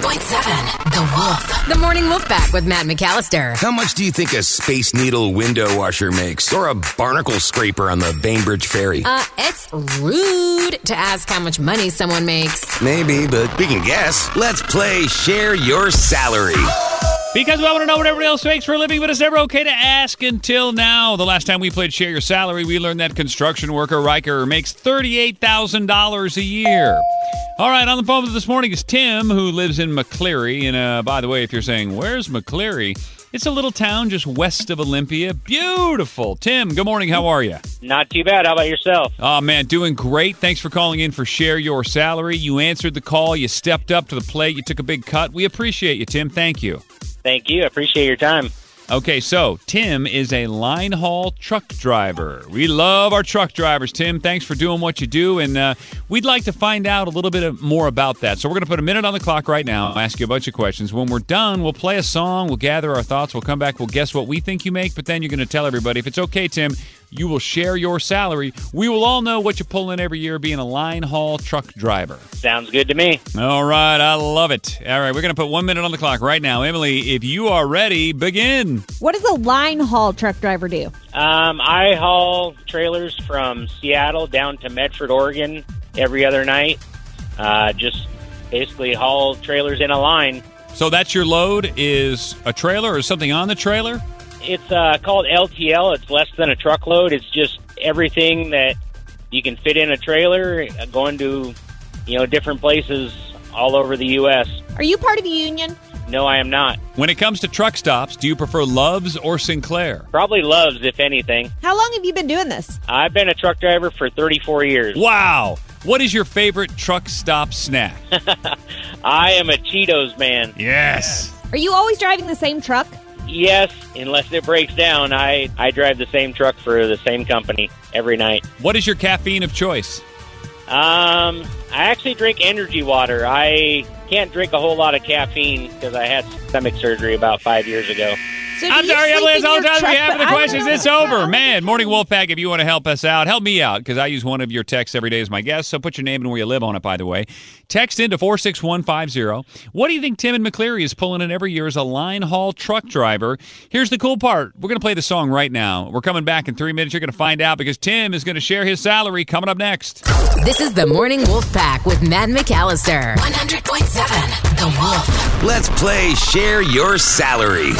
100.7 The Wolf. The Morning Wolf Pack with Matt McAllister. How much do you think a Space Needle window washer makes? Or a barnacle scraper on the Bainbridge Ferry? Uh, it's rude to ask how much money someone makes. Maybe, but we can guess. Let's play Share Your Salary. Because we want to know what everybody else makes for a living, but it's never okay to ask until now. The last time we played Share Your Salary, we learned that construction worker Riker makes $38,000 a year. All right, on the phone with us this morning is Tim, who lives in McCleary. And uh, by the way, if you're saying, where's McCleary? It's a little town just west of Olympia. Beautiful. Tim, good morning. How are you? Not too bad. How about yourself? Oh, man, doing great. Thanks for calling in for Share Your Salary. You answered the call. You stepped up to the plate. You took a big cut. We appreciate you, Tim. Thank you. Thank you. I appreciate your time. Okay, so Tim is a line haul truck driver. We love our truck drivers, Tim. Thanks for doing what you do, and uh, we'd like to find out a little bit more about that. So we're going to put a minute on the clock right now. Ask you a bunch of questions. When we're done, we'll play a song. We'll gather our thoughts. We'll come back. We'll guess what we think you make. But then you're going to tell everybody if it's okay, Tim. You will share your salary. We will all know what you pull in every year being a line haul truck driver. Sounds good to me. All right, I love it. All right, we're going to put one minute on the clock right now. Emily, if you are ready, begin. What does a line haul truck driver do? Um, I haul trailers from Seattle down to Medford, Oregon every other night. Uh, just basically haul trailers in a line. So that's your load is a trailer or something on the trailer? It's uh, called LTL. It's less than a truckload. It's just everything that you can fit in a trailer uh, going to, you know, different places all over the U.S. Are you part of the union? No, I am not. When it comes to truck stops, do you prefer Love's or Sinclair? Probably Loves, if anything. How long have you been doing this? I've been a truck driver for 34 years. Wow. What is your favorite truck stop snack? I am a Cheetos man. Yes. Are you always driving the same truck? Yes, unless it breaks down, I, I drive the same truck for the same company every night. What is your caffeine of choice? Um, I actually drink energy water. I can't drink a whole lot of caffeine because I had stomach surgery about five years ago. So I'm sorry, sleep Emily. in That's all the your time we have for the But I don't questions. It's over. Man, Morning Wolfpack, if you want to help us out, help me out because I use one of your texts every day as my guest. So put your name and where you live on it, by the way. Text into 46150. What do you think Tim and McCleary is pulling in every year as a line haul truck driver? Here's the cool part. We're going to play the song right now. We're coming back in three minutes. You're going to find out because Tim is going to share his salary coming up next. This is the Morning Wolf Pack with Matt McAllister. 100.7 The Wolf. Let's play Share Your Salary.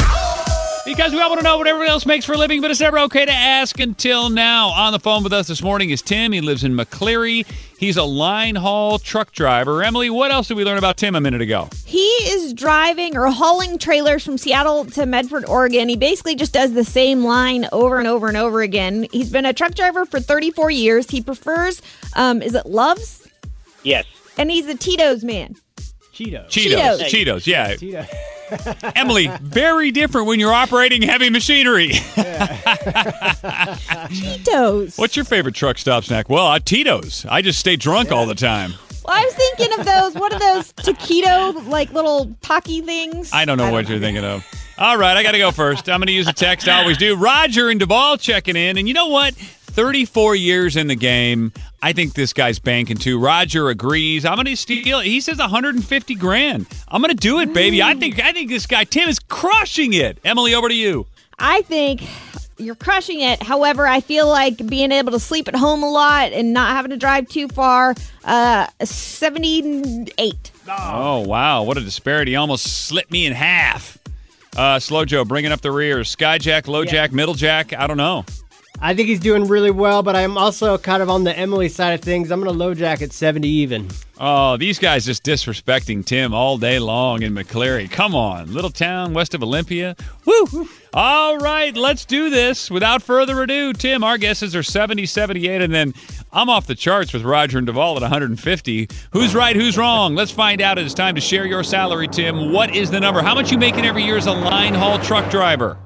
Because we all want to know what everybody else makes for a living, but it's never okay to ask until now. On the phone with us this morning is Tim. He lives in McCleary. He's a line haul truck driver. Emily, what else did we learn about Tim a minute ago? He is driving or hauling trailers from Seattle to Medford, Oregon. He basically just does the same line over and over and over again. He's been a truck driver for 34 years. He prefers, um, is it Loves? Yes. And he's a Tito's man. Cheetos. Cheetos. Cheetos. Cheetos, yeah. Cheetos. Emily, very different when you're operating heavy machinery. Tito's. What's your favorite truck stop snack? Well, uh, Tito's. I just stay drunk all the time. Well, I was thinking of those. What are those taquito like little pocky things? I don't know what you're thinking of. All right, I got to go first. I'm going to use a text. I always do. Roger and Duvall checking in. And you know what? 34 years in the game. I think this guy's banking too. Roger agrees. I'm going to steal. He says 150 grand. I'm going to do it, baby. I think I think this guy Tim is crushing it. Emily, over to you. I think you're crushing it. However, I feel like being able to sleep at home a lot and not having to drive too far. Uh, 78. Oh, wow. What a disparity. Almost slit me in half. Uh, Slow Joe bringing up the rears. Skyjack, low jack, middle jack. I don't know. I think he's doing really well, but I'm also kind of on the Emily side of things. I'm going to low jack at 70 even. Oh, these guys just disrespecting Tim all day long in McCleary. Come on, little town west of Olympia. Woo! All right, let's do this. Without further ado, Tim, our guesses are 70, 78, and then I'm off the charts with Roger and Duvall at 150. Who's right, who's wrong? Let's find out. It's time to share your salary, Tim. What is the number? How much you making every year as a line haul truck driver?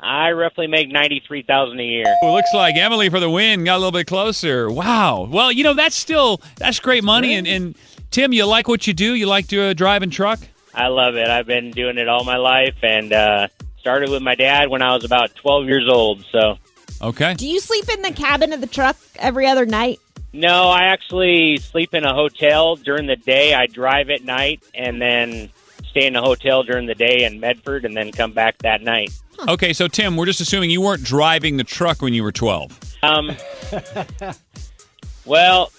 I roughly make ninety three thousand a year. Well, looks like Emily for the win got a little bit closer. Wow. Well, you know that's still that's great money. And, and Tim, you like what you do? You like to uh, driving truck? I love it. I've been doing it all my life, and uh, started with my dad when I was about twelve years old. So Okay. Do you sleep in the cabin of the truck every other night? no, I actually sleep in a hotel during the day. I drive at night, and then stay in a hotel during the day in Medford, and then come back that night. Okay, so Tim, we're just assuming you weren't driving the truck when you were 12. Um, well,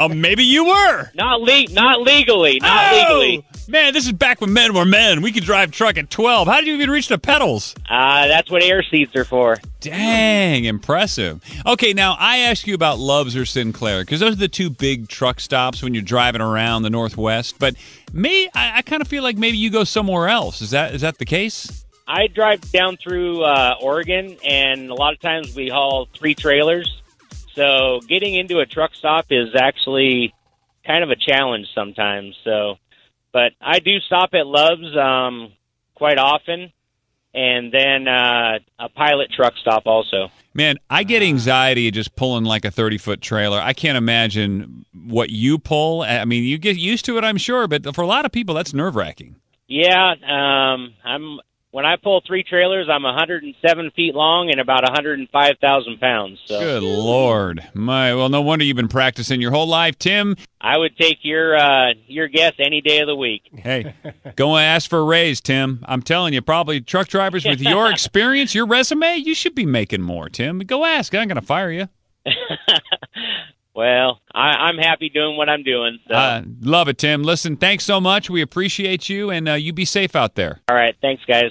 Oh, maybe you were. not le- not legally, not Oh! legally. Man, this is back when men were men. We could drive truck at 12. How did you even reach the pedals? Uh, that's what air seats are for. Dang, impressive. Okay, now I ask you about Loves or Sinclair because those are the two big truck stops when you're driving around the Northwest. But me, I, I kind of feel like maybe you go somewhere else. Is that is that the case? I drive down through uh, Oregon, and a lot of times we haul three trailers. So getting into a truck stop is actually kind of a challenge sometimes. So, but I do stop at Love's um, quite often, and then uh, a pilot truck stop also. Man, I get anxiety just pulling like a 30 foot trailer. I can't imagine what you pull. I mean, you get used to it, I'm sure, but for a lot of people, that's nerve wracking. Yeah, um, I'm when I pull three trailers, I'm 107 feet long and about 105,000 pounds. So Good Lord. My, well, no wonder you've been practicing your whole life. Tim, I would take your uh, your guess any day of the week. hey, go ask for a raise, Tim. I'm telling you, probably truck drivers with your experience, your resume, you should be making more, Tim. Go ask. I'm going to fire you. Well, I, I'm happy doing what I'm doing. So. Uh, love it, Tim. Listen, thanks so much. We appreciate you, and uh, you be safe out there. All right, thanks, guys.